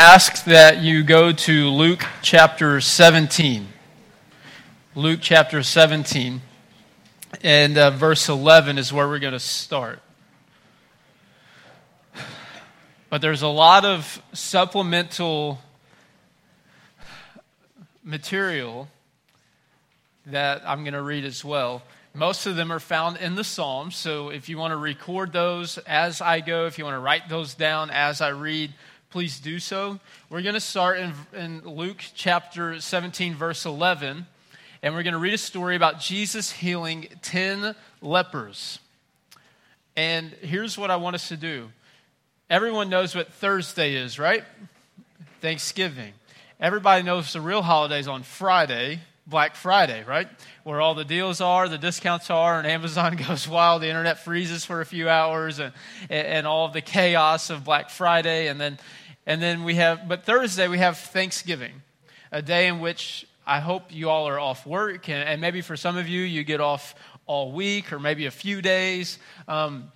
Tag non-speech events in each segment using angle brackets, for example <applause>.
ask that you go to Luke chapter 17. Luke chapter 17. And uh, verse 11 is where we're going to start. But there's a lot of supplemental material that I'm going to read as well. Most of them are found in the Psalms. So if you want to record those as I go, if you want to write those down as I read, please do so. We're going to start in, in Luke chapter 17, verse 11, and we're going to read a story about Jesus healing 10 lepers. And here's what I want us to do everyone knows what Thursday is, right? Thanksgiving. Everybody knows the real holiday is on Friday, Black Friday, right? Where all the deals are, the discounts are, and Amazon <laughs> goes wild, the internet freezes for a few hours, and, and all of the chaos of Black Friday. And then, and then we have, but Thursday we have Thanksgiving, a day in which I hope you all are off work, and, and maybe for some of you, you get off all week or maybe a few days. Um,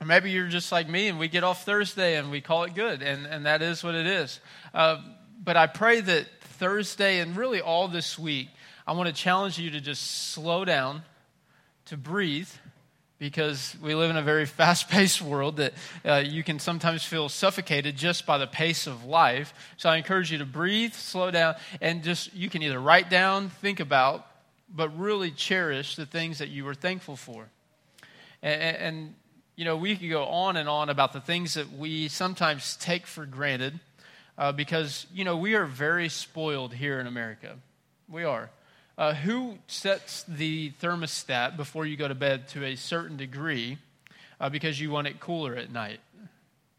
or maybe you're just like me and we get off Thursday and we call it good, and, and that is what it is. Uh, but I pray that Thursday and really all this week, I want to challenge you to just slow down, to breathe, because we live in a very <laughs> fast paced world that uh, you can sometimes feel suffocated just by the pace of life. So I encourage you to breathe, slow down, and just you can either write down, think about, but really cherish the things that you were thankful for. And, and you know, we could go on and on about the things that we sometimes take for granted uh, because, you know, we are very spoiled here in America. We are. Uh, who sets the thermostat before you go to bed to a certain degree uh, because you want it cooler at night?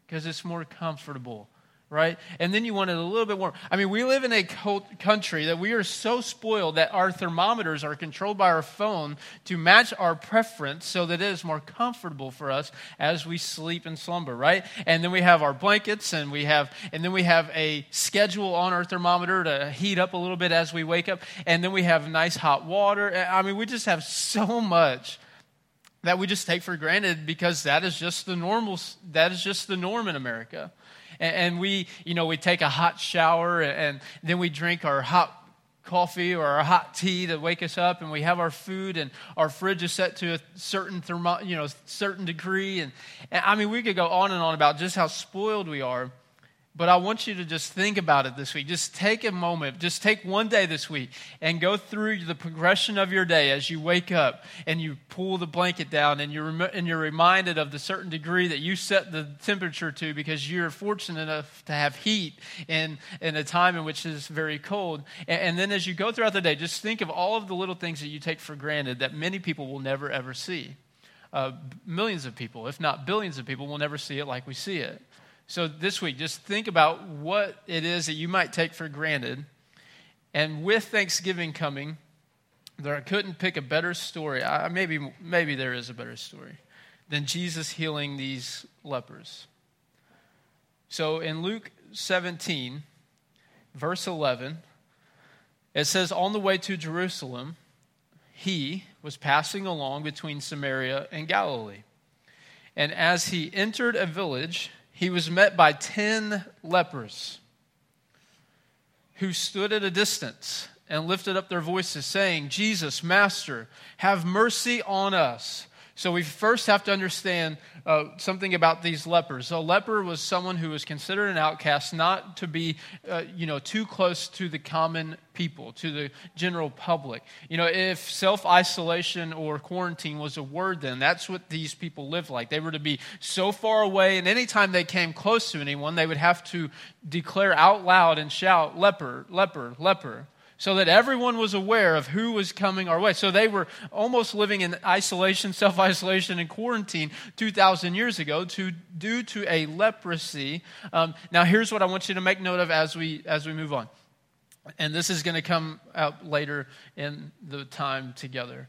Because it's more comfortable right? And then you want it a little bit warm. I mean, we live in a country that we are so spoiled that our thermometers are controlled by our phone to match our preference so that it is more comfortable for us as we sleep and slumber, right? And then we have our blankets and we have and then we have a schedule on our thermometer to heat up a little bit as we wake up. And then we have nice hot water. I mean, we just have so much that we just take for granted because that is just the normal that is just the norm in America and, we, you know, we take a hot shower and, and then we drink our hot coffee or our hot tea to wake us up. And we have our food and our fridge is set to a certain thermo, you know certain degree. And, and i mean we could go on and on about just how spoiled we are but I want you to just think about it this week. Just take a moment, just take one day this week and go through the progression of your day as you wake up and you pull the blanket down and you're, and you're reminded of the certain degree that you set the temperature to because you're fortunate enough to have heat in, in a time in which it's very cold. And, and then as you go throughout the day, just think of all of the little things that you take for granted that many people will never ever see. Uh, millions of people, if not billions of people, will never see it like we see it. So this week, just think about what it is that you might take for granted. And with Thanksgiving coming, there I couldn't pick a better story. I, maybe, maybe there is a better story than Jesus healing these lepers. So in Luke 17, verse 11, it says, On the way to Jerusalem, he was passing along between Samaria and Galilee. And as he entered a village, he was met by 10 lepers who stood at a distance and lifted up their voices, saying, Jesus, Master, have mercy on us. So we first have to understand uh, something about these lepers. A leper was someone who was considered an outcast, not to be, uh, you know, too close to the common people, to the general public. You know, if self isolation or quarantine was a word, then that's what these people lived like. They were to be so far away, and anytime they came close to anyone, they would have to declare out loud and shout, "Leper, leper, leper." So that everyone was aware of who was coming our way. So they were almost living in isolation, <laughs> self isolation, and quarantine 2,000 years ago to, due to a leprosy. Um, now, here's what I want you to make note of as we, as we move on. And this is going to come out later in the time together.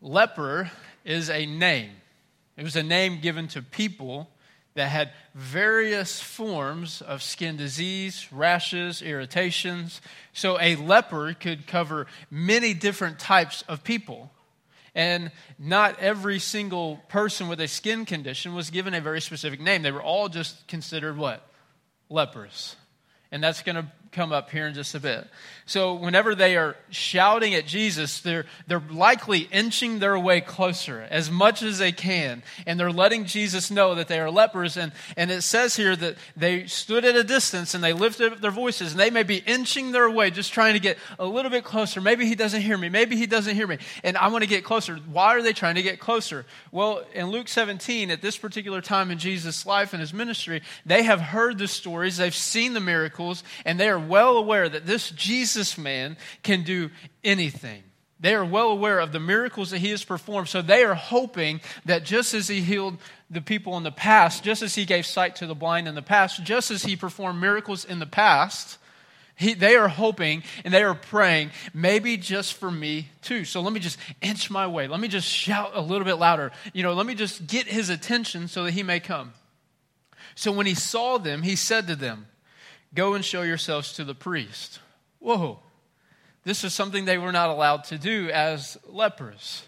Leper is a name, it was a name given to people that had various forms of skin disease, rashes, irritations. So a leper could cover many different types of people. And not every single person with a skin condition was given a very specific name. They were all just considered what? Lepers. And that's going to come up here in just a bit. So, whenever they are shouting at Jesus, they're, they're likely inching their way closer as much as they can. And they're letting Jesus know that they are lepers. And, and it says here that they stood at a distance and they lifted up their voices. And they may be inching their way, just trying to get a little bit closer. Maybe he doesn't hear me. Maybe he doesn't hear me. And I want to get closer. Why are they trying to get closer? Well, in Luke 17, at this particular time in Jesus' life and his ministry, they have heard the stories, they've seen the miracles, and they are well aware that this Jesus man can do anything. They are well aware of the miracles that he has performed, so they are hoping that just as he healed the people in the past, just as he gave sight to the blind in the past, just as he performed miracles in the past, he, they are hoping and they are praying, maybe just for me too. So let me just inch my way. Let me just shout a little bit louder. You know, let me just get his attention so that he may come. So when he saw them, he said to them, Go and show yourselves to the priest. Whoa, this is something they were not allowed to do as lepers.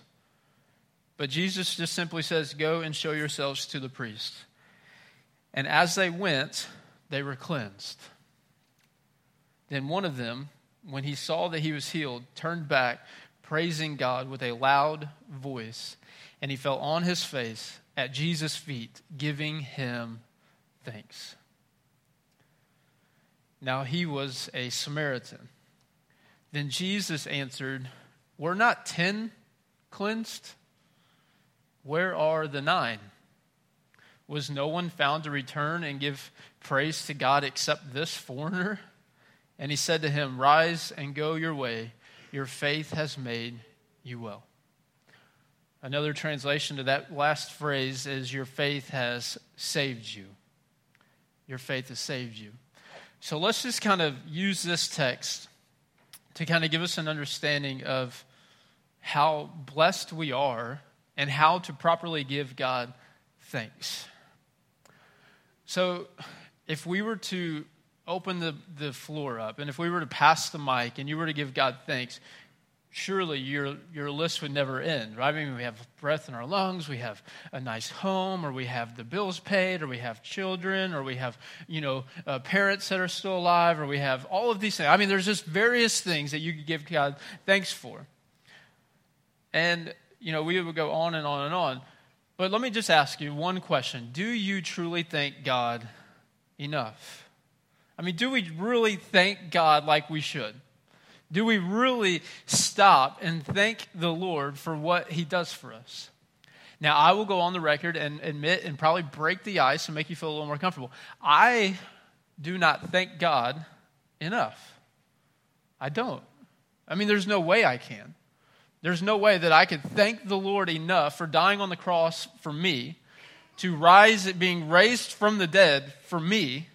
But Jesus just simply says, Go and show yourselves to the priest. And as they went, they were cleansed. Then one of them, when he saw that he was healed, turned back, praising God with a loud voice, and he fell on his face at Jesus' feet, giving him thanks. Now he was a Samaritan. Then Jesus answered, Were not ten cleansed? Where are the nine? Was no one found to return and give praise to God except this foreigner? And he said to him, Rise and go your way. Your faith has made you well. Another translation to that last phrase is, Your faith has saved you. Your faith has saved you. So let's just kind of use this text to kind of give us an understanding of how blessed we are and how to properly give God thanks. So, if we were to open the, the floor up and if we were to pass the mic and you were to give God thanks, surely your, your list would never end, right? I mean, we have breath in our lungs, we have a nice home, or we have the bills paid, or we have children, or we have, you know, uh, parents that are still alive, or we have all of these things. I mean, there's just various things that you could give God thanks for. And, you know, we would go on and on and on. But let me just ask you one question Do you truly thank God enough? I mean, do we really thank God like we should? Do we really stop and thank the Lord for what he does for us? Now, I will go on the record and admit and probably break the ice and make you feel a little more comfortable. I do not thank God enough. I don't. I mean, there's no way I can. There's no way that I could thank the Lord enough for dying on the cross for me, to rise, being raised from the dead for me,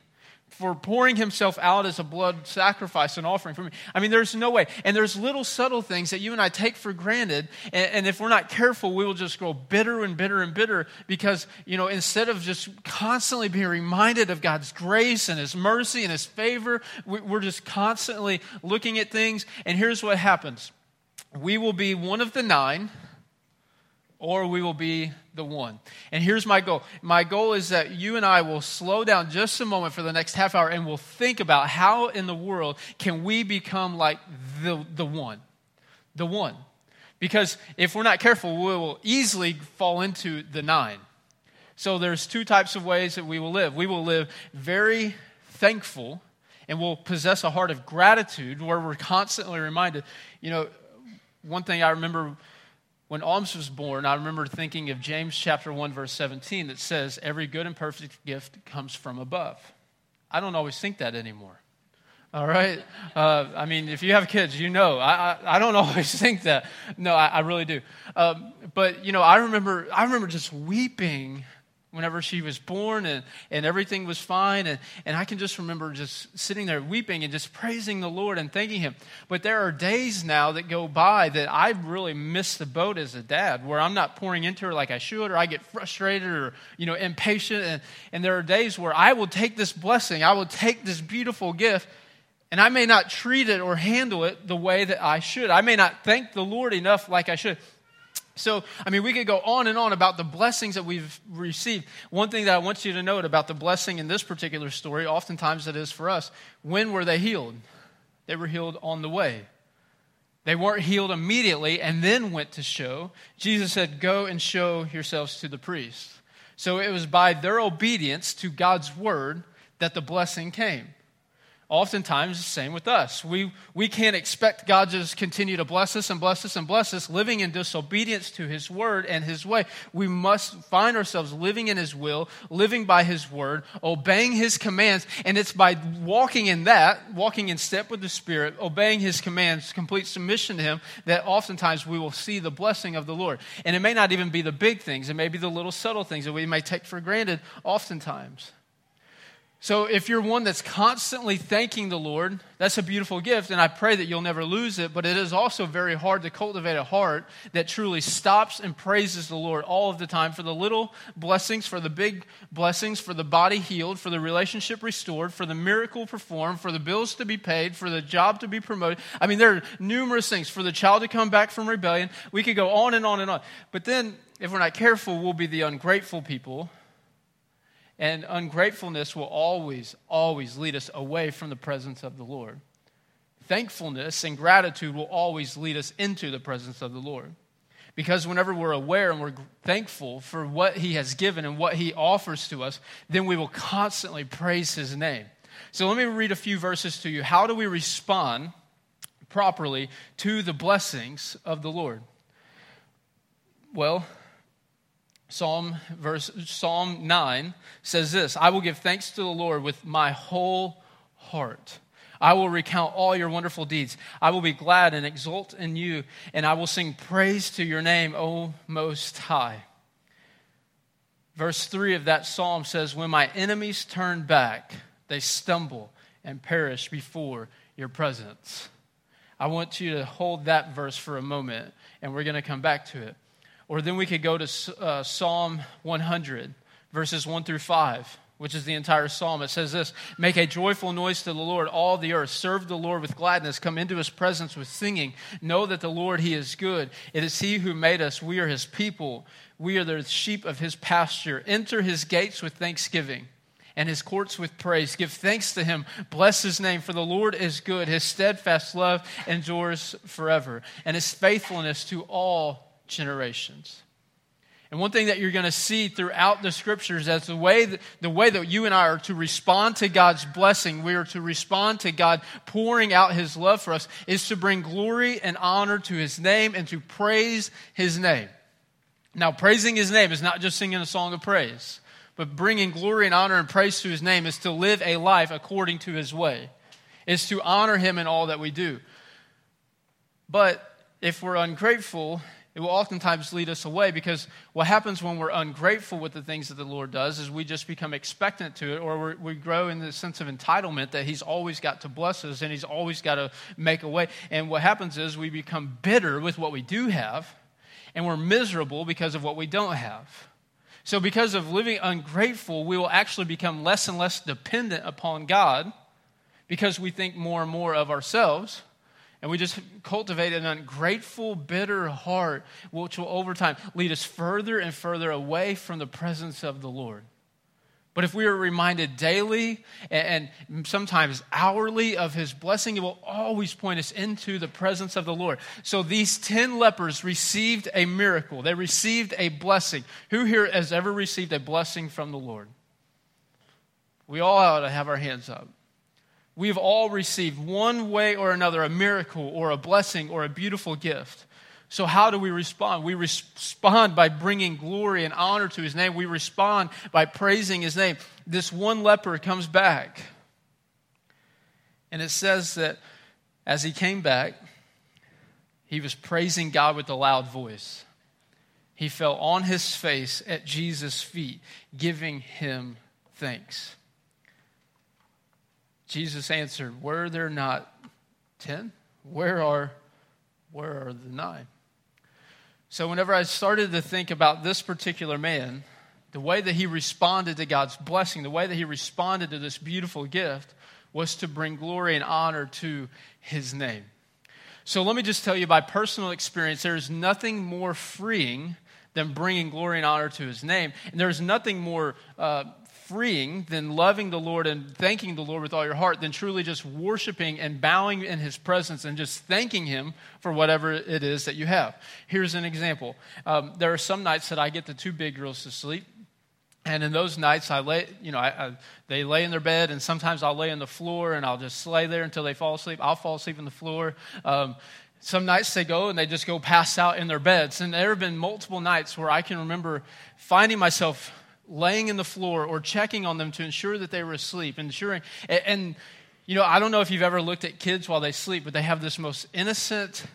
for pouring himself out as a blood sacrifice and offering for me. I mean, there's no way. And there's little subtle things that you and I take for granted. And, and, if we're not careful, we will just grow bitter and bitter and bitter because, you know, instead of just constantly being reminded of God's grace and his mercy and his favor, we, we're just constantly looking at things. And here's what happens we will be one of the nine or we will be the one. And here's my goal. My goal is that you and I will slow down just a moment for the next half hour and we'll think about how in the world can we become like the, the one. The one. Because if we're not careful, we will easily fall into the nine. So there's two types of ways that we will live. We will live very thankful and we'll possess a heart of gratitude where we're constantly reminded. You know, one thing I remember when Alms was born, I remember thinking of James chapter 1, verse 17 that says, Every good and perfect gift comes from above. I don't always think that anymore. All right? Uh, I mean, if you have kids, you know. I, I, I don't <laughs> always think that. No, I, I really do. Um, but, you know, I remember, I remember just weeping whenever she was born and, and everything was fine. And, and I can just remember just sitting there weeping and just praising the Lord and thanking Him. But there are days now that go by that I've really miss the boat as a dad, where I'm not pouring into her like I should, or I get frustrated or, you know, impatient. And, and there are days where I will take this blessing, I will take this beautiful gift, and I may not treat it or handle it the way that I should. I may not thank the Lord enough like I should. So, I mean, we could go on and on about the blessings that we've received. One thing that I want you to note about the blessing in this particular story, oftentimes it is for us, when were they healed? They were healed on the way. They weren't healed immediately and then went to show. Jesus said, Go and show yourselves to the priest. So it was by their obedience to God's word that the blessing came. Oftentimes, the same with us. We, we can't expect God to just continue to bless us and bless us and bless us, living in disobedience to His word and His way. We must find ourselves living in His will, living by His word, obeying His commands. And it's by walking in that, walking in step with the Spirit, obeying His commands, complete submission to Him, that oftentimes we will see the blessing of the Lord. And it may not even be the big things, it may be the little subtle things that we may take for granted oftentimes. So, if you're one that's constantly thanking the Lord, that's a beautiful gift, and I pray that you'll never lose it. But it is also very hard to cultivate a heart that truly stops and praises the Lord all of the time for the little blessings, for the big blessings, for the body healed, for the relationship restored, for the miracle performed, for the bills to be paid, for the job to be promoted. I mean, there are numerous things, for the child to come back from rebellion. We could go on and on and on. But then, if we're not careful, we'll be the ungrateful people and ungratefulness will always, always lead us away from the presence of the Lord. Thankfulness and gratitude will always lead us into the presence of the Lord. Because whenever we're aware and we're thankful for what He has given and what He offers to us, then we will constantly praise His name. So let me read a few verses to you. How do we respond properly to the blessings of the Lord? Well, Psalm verse Psalm 9 says this, I will give thanks to the Lord with my whole heart. I will recount all your wonderful deeds. I will be glad and exult in you, and I will sing praise to your name, O Most High. Verse 3 of that psalm says, When my enemies turn back, they stumble and perish before your presence. I want you to hold that verse for a moment, and we're going to come back to it. Or then we could go to uh, Psalm 100, verses 1 through 5, which is the entire psalm. It says this Make a joyful noise to the Lord, all the earth. Serve the Lord with gladness. Come into his presence with singing. Know that the Lord, he is good. It is he who made us. We are his people. We are the sheep of his pasture. Enter his gates with thanksgiving and his courts with praise. Give thanks to him. Bless his name, for the Lord is good. His steadfast love endures forever, and his faithfulness to all generations. And one thing that you're going to see throughout the scriptures is the way that, the way that you and I are to respond to God's blessing, we are to respond to God pouring out his love for us, is to bring glory and honor to his name and to praise his name. Now, praising his name is not just singing a song of praise, but bringing glory and honor and praise to his name is to live a life according to his way, is to honor him in all that we do. But if we're ungrateful it will oftentimes lead us away because what happens when we're ungrateful with the things that the Lord does is we just become expectant to it or we grow in the sense of entitlement that He's always got to bless us and He's always got to make a way. And what happens is we become bitter with what we do have and we're miserable because of what we don't have. So, because of living ungrateful, we will actually become less and less dependent upon God because we think more and more of ourselves and we just cultivate an ungrateful, bitter heart, which will over time lead us further and further away from the presence of the Lord. But if we are reminded daily and sometimes hourly of his blessing, it will always point us into the presence of the Lord. So these 10 lepers received a miracle, they received a blessing. Who here has ever received a blessing from the Lord? We all ought to have our hands up. We've all received one way or another a miracle or a blessing or a beautiful gift. So, how do we respond? We respond by bringing glory and honor to his name. We respond by praising his name. This one leper comes back. And it says that as he came back, he was praising God with a loud voice. He fell on his face at Jesus' feet, giving him thanks. Jesus answered, Were there not ten? Where are, where are the nine? So, whenever I started to think about this particular man, the way that he responded to God's blessing, the way that he responded to this beautiful gift, was to bring glory and honor to his name. So let me just tell you by personal experience, there is nothing more freeing than bringing glory and honor to his name. And there's nothing more uh, freeing than loving the Lord and thanking the Lord with all your heart than truly just worshiping and bowing in his presence and just thanking him for whatever it is that you have. Here's an example. Um, there are some nights that I get the two big girls to sleep. And in those nights, I lay, you know, I, I, they lay in their bed, and sometimes I'll lay on the floor and I'll just lay there until they fall asleep. I'll fall asleep on the floor. Um, some nights they go and they just go pass out in their beds. And there have been multiple nights where I can remember finding myself laying in the floor or checking on them to ensure that they were asleep, ensuring. And, and you know, I don't know if you've ever looked at kids while they sleep, but they have this most innocent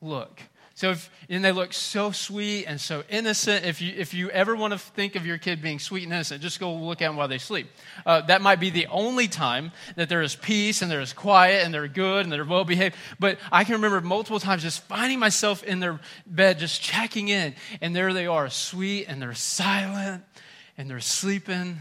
look. So, if, and they look so sweet and so innocent. If you, if you ever want to think of your kid being sweet and innocent, just go look at them while they sleep. Uh, that might be the only time that there is peace and there is quiet and they're good and they're well behaved. But I can remember multiple times just finding myself in their bed, just checking in, and there they are, sweet and they're silent and they're sleeping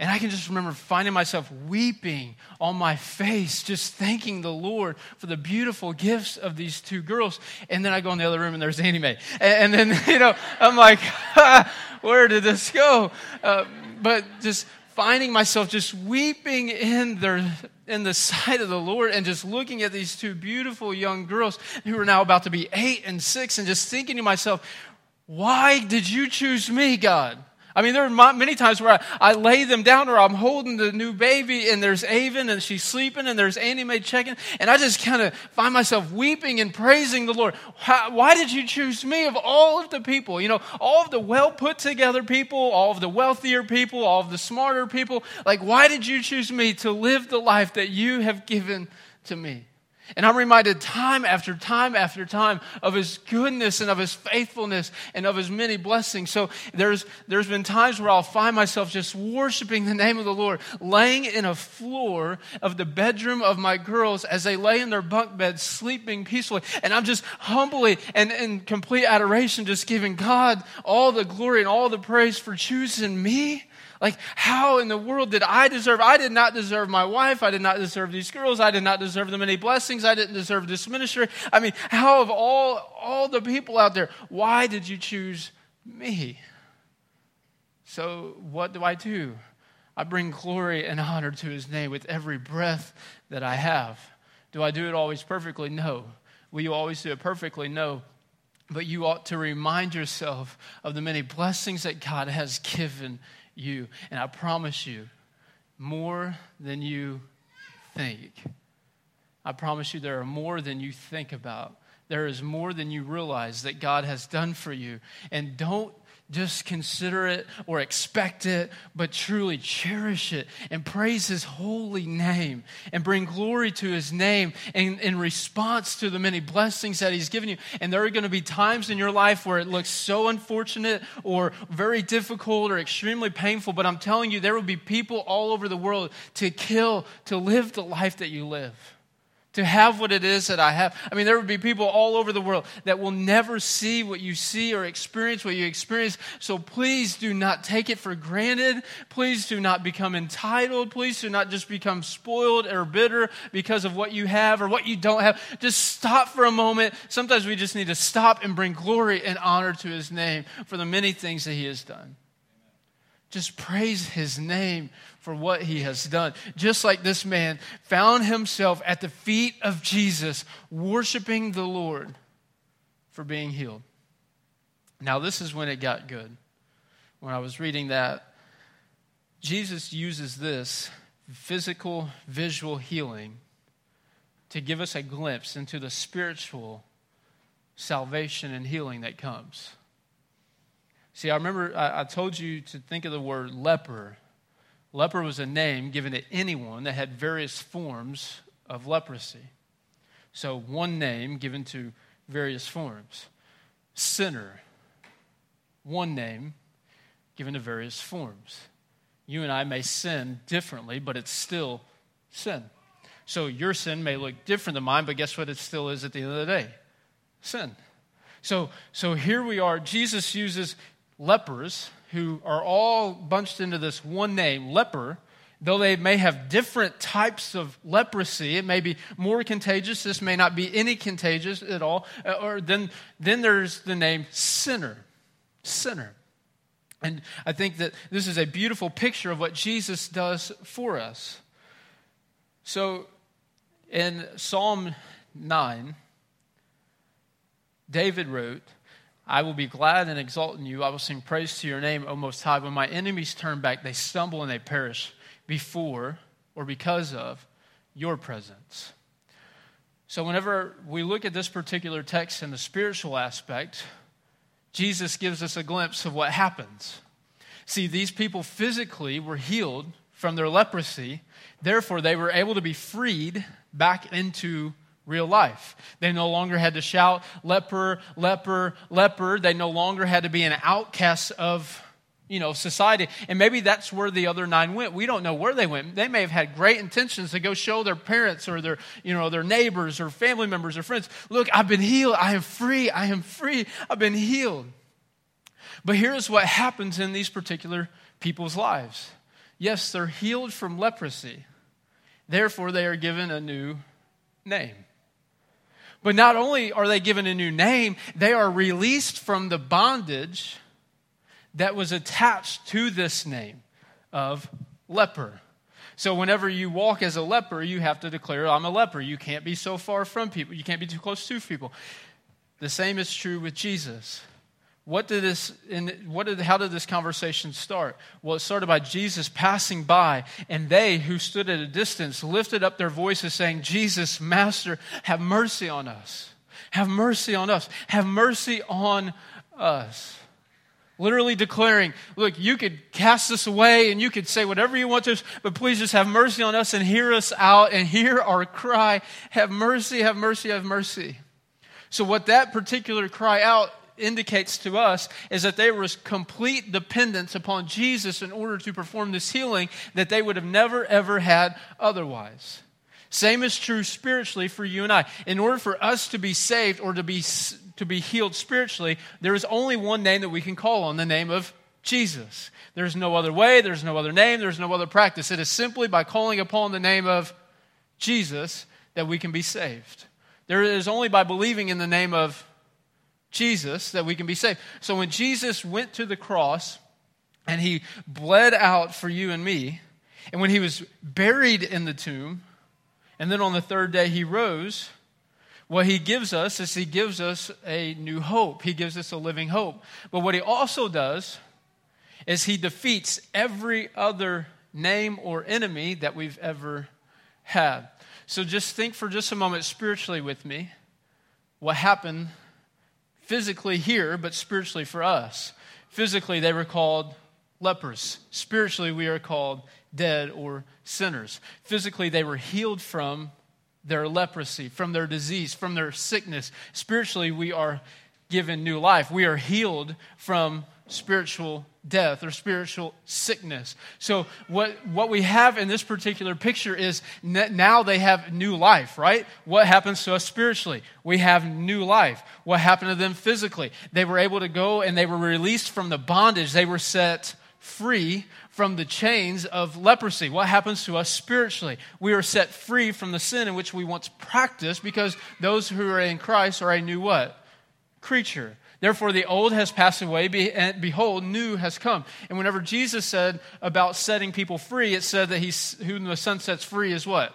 and I can just remember finding myself weeping on my face, just thanking the Lord for the beautiful gifts of these two girls. And then I go in the other room and there's Annie Mae. And, and then, <laughs> you know, I'm like, <laughs> where did this go? Uh, but just finding myself just weeping in their in the sight of the Lord and just looking at these two beautiful young girls who are now about to be eight and six and just thinking to myself, why did you choose me, God? I mean, there are many times where I, I, lay them down or I'm holding the new baby and there's Avon and she's sleeping and there's Annie Mae checking and I just kind of find myself weeping and praising the Lord. How, why did you choose me of all of the people? You know, all of the well put together people, all of the wealthier people, all of the smarter people. Like, why did you choose me to live the life that you have given to me? And I'm reminded time after time after time of his goodness and of his faithfulness and of his many blessings. So there's, there's been times where I'll find myself just worshiping the name of the Lord, laying in a floor of the bedroom of my girls as they lay in their bunk beds, sleeping peacefully. And I'm just humbly and in complete adoration, just giving God all the glory and all the praise for choosing me like, how in the world did I deserve? I did not deserve my wife. I did not deserve these girls. I did not deserve the many blessings. I didn't deserve this ministry. I mean, how of all, all the people out there, why did you choose me? So, what do I do? I bring glory and honor to his name with every breath that I have. Do I do it always perfectly? No. Will you always do it perfectly? No. But you ought to remind yourself of the many blessings that God has given you. And I promise you, more than you think. I promise you, there are more than you think about. There is more than you realize that God has done for you. And don't just consider it or expect it, but truly cherish it and praise His holy name and bring glory to His name in, in response to the many blessings that He's given you. And there are going to be times in your life where it looks so unfortunate or very difficult or extremely painful, but I'm telling you, there will be people all over the world to kill, to live the life that you live to have what it is that I have. I mean, there would be people all over the world that will never see what you see or experience what you experience. So please do not take it for granted. Please do not become entitled. Please do not just become spoiled or bitter because of what you have or what you don't have. Just stop for a moment. Sometimes we just need to stop and bring glory and honor to his name for the many things that he has done. Just praise his name for what he has done. Just like this man found himself at the feet of Jesus, worshiping the Lord for being healed. Now, this is when it got good. When I was reading that, Jesus uses this physical, visual healing to give us a glimpse into the spiritual salvation and healing that comes. See, I remember I, I told you to think of the word leper. Leper was a name given to anyone that had various forms of leprosy. So, one name given to various forms. Sinner, one name given to various forms. You and I may sin differently, but it's still sin. So, your sin may look different than mine, but guess what it still is at the end of the day? Sin. So, so here we are. Jesus uses lepers who are all bunched into this one name, leper, though they may have different types of leprosy, it may be more contagious, this may not be any contagious at all, uh, or then, then there's the name sinner. Sinner. And I think that this is a beautiful picture of what Jesus does for us. So in Psalm 9, David wrote, I will be glad and exult in you. I will sing praise to your name, O Most High. When my enemies turn back, they stumble and they perish before or because of your presence. So, whenever we look at this particular text in the spiritual aspect, Jesus gives us a glimpse of what happens. See, these people physically were healed from their leprosy, therefore, they were able to be freed back into real life. They no longer had to shout, leper, leper, leper. They no longer had to be an outcast of you know, society. And maybe that's where the other nine went. We don't know where they went. They may have had great intentions to go show their parents or their, you know, their neighbors or family members or friends, look, I've been healed. I am free. I am free. I've been healed. But here's what happens in these particular people's lives. Yes, they're healed from leprosy. Therefore, they are given a new name. But not only are they given a new name, they are released from the bondage that was attached to this name of leper. So, whenever you walk as a leper, you have to declare, I'm a leper. You can't be so far from people, you can't be too close to people. The same is true with Jesus. What did this, what did, how did this conversation start? Well, it started by Jesus passing by, and they who stood at a distance lifted up their voices, saying, Jesus, Master, have mercy on us. Have mercy on us. Have mercy on us. Literally declaring, look, you could cast us away and you could say whatever you want to us, but please just have mercy on us and hear us out and hear our cry. Have mercy, have mercy, have mercy. So, what that particular cry out indicates to us is that there was complete dependence upon Jesus in order to perform this healing that they would have never, ever had otherwise. Same is true spiritually for you and I. In order for us to be saved or to be, to be healed spiritually, there is only one name that we can call on the name of Jesus. There's no other way, there's no other name, there's no other practice. It is simply by calling upon the name of Jesus that we can be saved. There is only by believing in the name of Jesus that we can be saved. So when Jesus went to the cross and he bled out for you and me, and when he was buried in the tomb, and then on the third day he rose, what he gives us is he gives us a new hope. He gives us a living hope. But what he also does is he defeats every other name or enemy that we've ever had. So just think for just a moment spiritually with me what happened physically here, but spiritually for us. Physically, they were called lepers. Spiritually, we are called dead or sinners. Physically, they were healed from their leprosy, from their disease, from their sickness. Spiritually, we are given new life. We are healed from spiritual death or spiritual sickness. So, what, what we have in this particular picture is now they have new life, right? What happens to us spiritually? We have new life. What happened to them physically? They were able to go and they were released from the bondage, they were set free from the chains of leprosy. What happens to us spiritually? We are set free from the sin in which we once practiced because those who are in Christ are a new what? Creature. Therefore, the old has passed away, and behold, new has come. And whenever Jesus said about setting people free, it said that he, whom the Son sets free is what?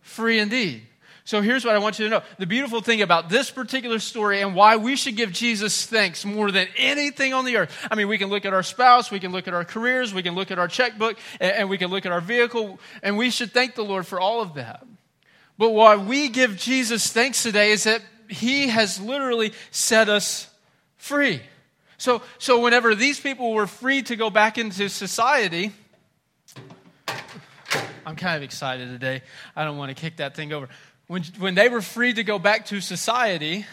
Free indeed. So here's what I want you to know. The beautiful thing about this particular story and why we should give Jesus thanks more than anything on the earth. I mean, we can look at our spouse, we can look at our careers, we can look at our checkbook, and we can look at our vehicle, and we should thank the Lord for all of that. But why we give Jesus thanks today is that he has literally set us free. So, so whenever these people were free to go back into society, I'm kind of excited today. I don't want to kick that thing over. When, when they were free to go back to society,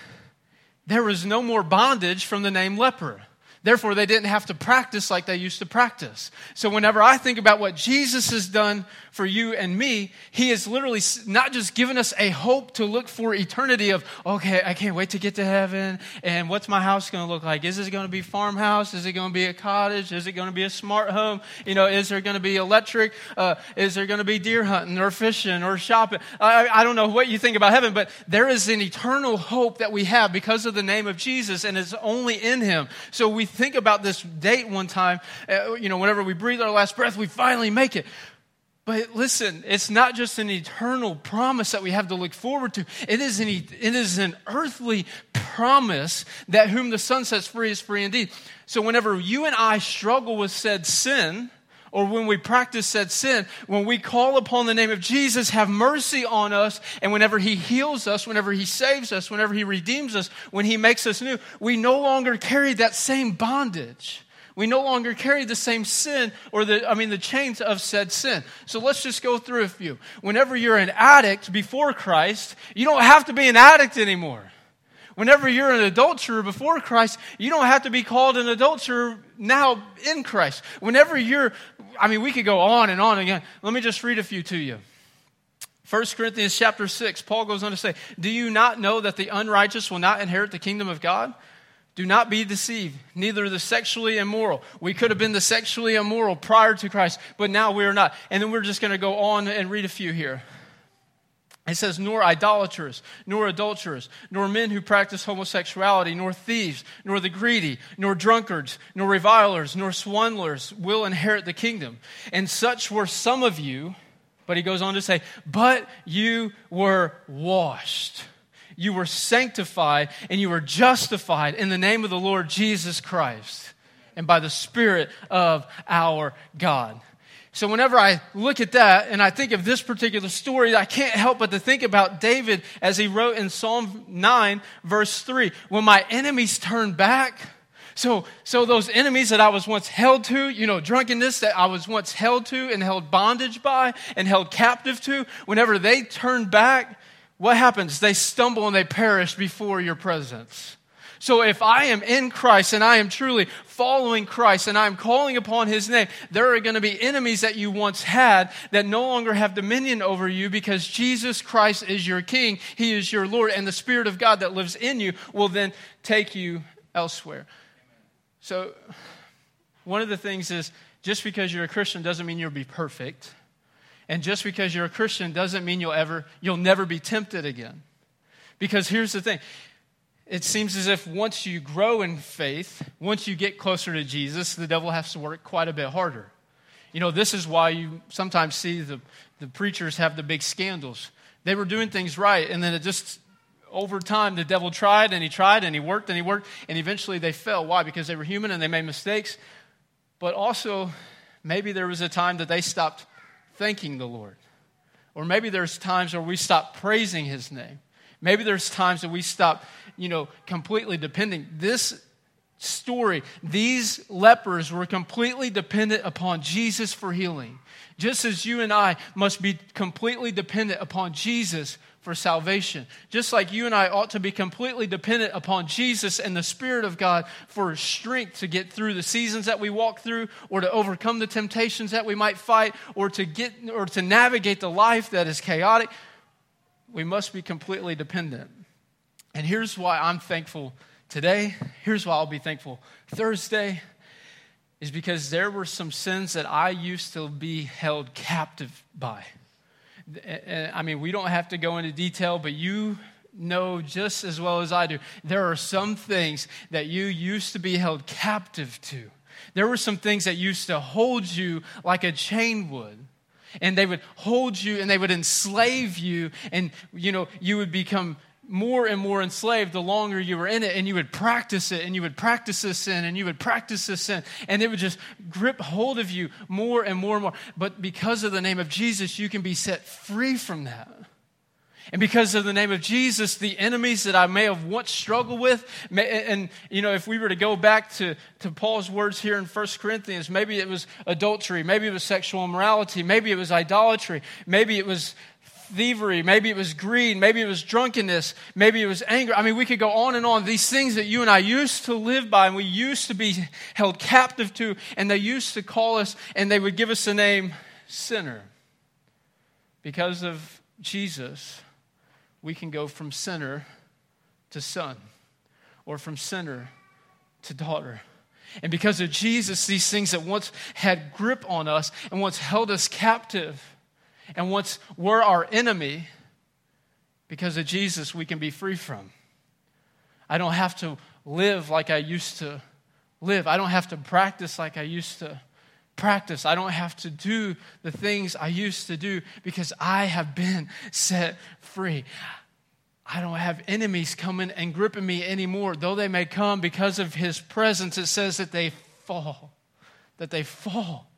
there was no more bondage from the name leper. Therefore, they didn't have to practice like they used to practice. So, whenever I think about what Jesus has done for you and me, He has literally not just given us a hope to look for eternity of, okay, I can't wait to get to heaven, and what's my house going to look like? Is it going to be farmhouse? Is it going to be a cottage? Is it going to be a smart home? You know, is there going to be electric? Uh, is there going to be deer hunting or fishing or shopping? I, I don't know what you think about heaven, but there is an eternal hope that we have because of the name of Jesus, and it's only in Him. So we think about this date one time, uh, you know, whenever we breathe our last breath, we finally make it. But listen, it's not just an eternal promise that we have to look forward to. It is an, it is an earthly promise that whom the Son sets free is free indeed. So whenever you and I struggle with said sin, or when we practice said sin, when we call upon the name of Jesus, have mercy on us, and whenever He heals us, whenever He saves us, whenever He redeems us, when He makes us new, we no longer carry that same bondage. We no longer carry the same sin or the, I mean, the chains of said sin. So let's just go through a few. Whenever you're an addict before Christ, you don't have to be an addict anymore. Whenever you're an adulterer before Christ, you don't have to be called an adulterer now in Christ. Whenever you're I mean, we could go on and on again. Let me just read a few to you. 1 Corinthians chapter 6, Paul goes on to say, Do you not know that the unrighteous will not inherit the kingdom of God? Do not be deceived, neither the sexually immoral. We could have been the sexually immoral prior to Christ, but now we are not. And then we're just going to go on and read a few here. It says, nor idolaters, nor adulterers, nor men who practice homosexuality, nor thieves, nor the greedy, nor drunkards, nor revilers, nor swindlers will inherit the kingdom. And such were some of you. But he goes on to say, but you were washed. You were sanctified and you were justified in the name of the Lord Jesus Christ and by the Spirit of our God. So, whenever I look at that and I think of this particular story, I can't help but to think about David as he wrote in Psalm 9, verse 3 When my enemies turn back, so, so those enemies that I was once held to, you know, drunkenness that I was once held to and held bondage by and held captive to, whenever they turn back, what happens? They stumble and they perish before your presence. So if I am in Christ and I am truly following Christ and I'm calling upon his name, there are going to be enemies that you once had that no longer have dominion over you because Jesus Christ is your king, he is your Lord, and the Spirit of God that lives in you will then take you elsewhere. So one of the things is just because you're a Christian doesn't mean you'll be perfect. And just because you're a Christian doesn't mean you'll ever you'll never be tempted again. Because here's the thing it seems as if once you grow in faith, once you get closer to Jesus, the devil has to work quite a bit harder. You know, this is why you sometimes see the, the preachers have the big scandals. They were doing things right, and then it just, over time, the devil tried and he tried and he worked and he worked, and eventually they fell. Why? Because they were human and they made mistakes. But also, maybe there was a time that they stopped thanking the Lord. Or maybe there's times where we stop praising his name. Maybe there's times that we stop, you know, completely depending. This story, these lepers were completely dependent upon Jesus for healing. Just as you and I must be completely dependent upon Jesus for salvation. Just like you and I ought to be completely dependent upon Jesus and the Spirit of God for strength to get through the seasons that we walk through or to overcome the temptations that we might fight or to get or to navigate the life that is chaotic we must be completely dependent. And here's why I'm thankful today. Here's why I'll be thankful Thursday is because there were some sins that I used to be held captive by. Eh, eh, I mean, we don't have to go into detail, but you know just as well as I do, there are some things that you used to be held captive to. There were some things that used to hold you like a chain would and they would hold you and they would enslave you and you know you would become more and more enslaved the longer you were in it and you would practice it and you would practice this sin and you would practice this sin and it would just grip hold of you more and more and more. But because of the name of jesus you can be set free from that. And because of the name of Jesus, the enemies that I may have once struggled with, and you know, if we were to go back to, to Paul's words here in 1 Corinthians, maybe it was adultery, maybe it was sexual immorality, maybe it was idolatry, maybe it was thievery, maybe it was greed, maybe it was drunkenness, maybe it was anger. I mean, we could go on and on. These things that you and I used to live by and we used to be held captive to, and they used to call us and they would give us the name sinner. Because of Jesus, we can go from sinner to son, or from sinner to daughter. And because of Jesus, these things that once had grip on us and once held us captive and once we're our enemy, because of Jesus, we can be free from. I don't have to live like I used to live. I don't have to practice like I used to practice. I don't have to do the things I used to do because I have been <laughs> set free. I don't have enemies coming and gripping me anymore. Though they may come because of his presence, it says that they fall. That they fall.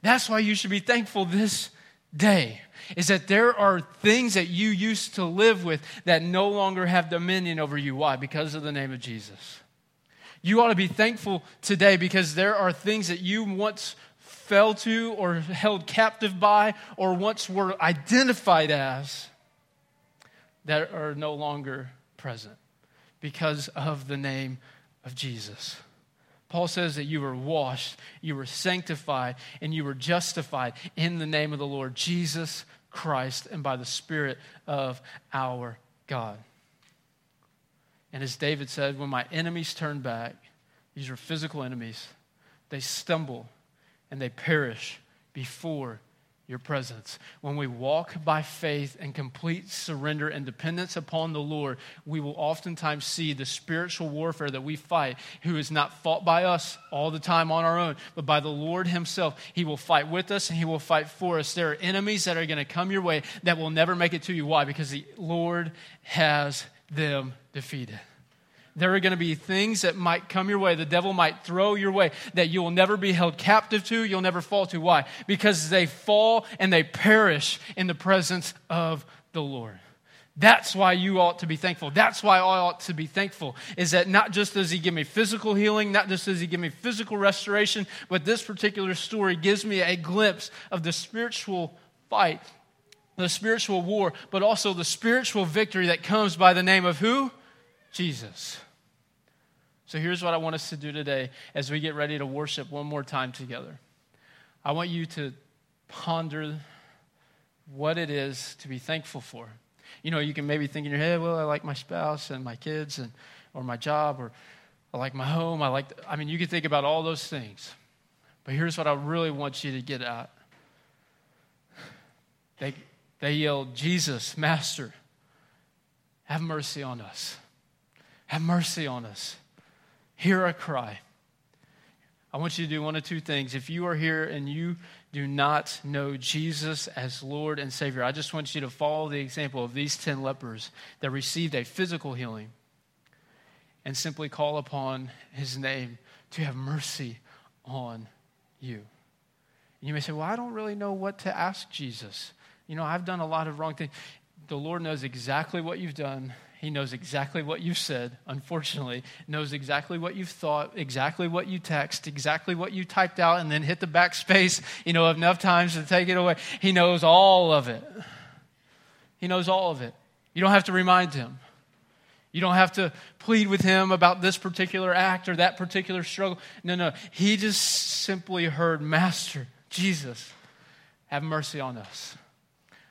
That's why you should be thankful this day. Is that there are things that you used to live with that no longer have dominion over you. Why? Because of the name of Jesus. You ought to be thankful today because there are things that you once fell to or held captive by or once were identified as that are no longer present because of the name of Jesus. Paul says that you were washed, you were sanctified, and you were justified in the name of the Lord Jesus Christ and by the Spirit of our God. And as David said, when my enemies turn back, these are physical enemies, they stumble and they perish before your presence. When we walk by faith and complete surrender and dependence upon the Lord, we will oftentimes see the spiritual warfare that we fight, who is not fought by us all the time on our own, but by the Lord Himself. He will fight with us and He will fight for us. There are enemies that are going to come your way that will never make it to you. Why? Because the Lord has them defeated. There are going to be things that might come your way, the devil might throw your way, that you will never be held captive to, you'll never fall to. Why? Because they fall and they perish in the presence of the Lord. That's why you ought to be thankful. That's why I ought to be thankful. Is that not just does he give me physical healing, not just does he give me physical restoration, but this particular story gives me a glimpse of the spiritual fight, the spiritual war, but also the spiritual victory that comes by the name of who? Jesus. So here's what I want us to do today as we get ready to worship one more time together. I want you to ponder what it is to be thankful for. You know, you can maybe think in your head, well, I like my spouse and my kids and or my job or I like my home. I like I mean, you can think about all those things. But here's what I really want you to get at. They they yelled, "Jesus, master, have mercy on us. Have mercy on us." hear our cry. I want you to do one of two things. If you are here and you do not know Jesus as Lord and Savior, I just want you to follow the example of these 10 lepers that received a physical healing and simply call upon his name to have mercy on you. And you may say, Well, I don't really know what to ask Jesus. You know, I've done a lot of wrong things. The Lord knows exactly what you've done he knows exactly what you've said, unfortunately, knows exactly what you've thought, exactly what you text, exactly what you typed out, and then hit the backspace, you know, enough times to take it away. He knows all of it. He knows all of it. You don't have to remind him. You don't have to plead with him about this particular act or that particular struggle. No, no. He just simply heard, Master, Jesus, have mercy on us.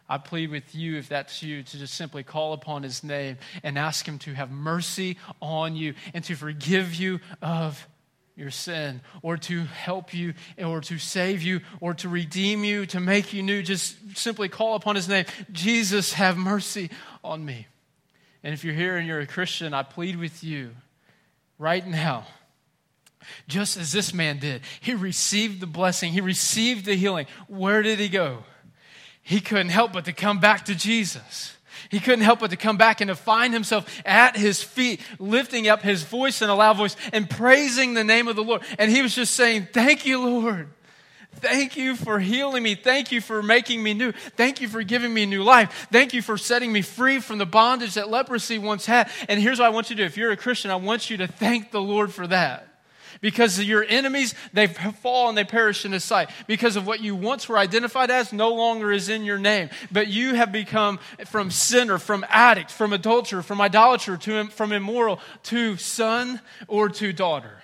I plead with you, if that's you, to just simply call upon his name and ask him to have mercy on you and to forgive you of your sin or to help you or to save you or to redeem you, to make you new. Just simply call upon his name. Jesus, have mercy on me. And if you're here and you're a Christian, I plead with you right now just as this man did. He received the blessing, he received the healing. Where did he go? He couldn't help but to come back to Jesus. He couldn't help but to come back and to find himself at his feet, lifting up his voice in a loud voice and praising the name of the Lord. And he was just saying, Thank you, Lord. Thank you for healing me. Thank you for making me new. Thank you for giving me new life. Thank you for setting me free from the bondage that leprosy once had. And here's what I want you to do. If you're a Christian, I want you to thank the Lord for that Because your enemies, they fall and they perish in his sight. Because of what you once were identified as no longer is in your name. But you have become from sinner, from addict, from adulterer, from idolater, to, from immoral, to son or to daughter.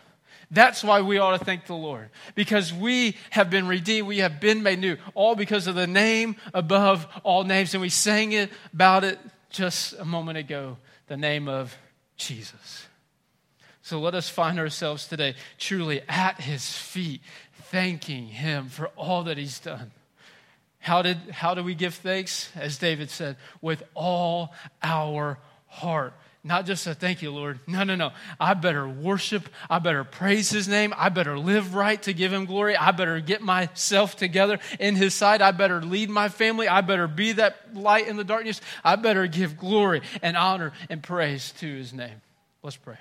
That's why we ought to thank the Lord. Because we have been redeemed. We have been made new. All because of the name above all names. And we sang it about it just a moment ago the name of Jesus. So let us find ourselves today truly at his feet, thanking him for all that he's done. How, did, how do we give thanks? As David said, with all our heart. Not just a thank you, Lord. No, no, no. I better worship. I better praise his name. I better live right to give him glory. I better get myself together in his sight. I better lead my family. I better be that light in the darkness. I better give glory and honor and praise to his name. Let's pray.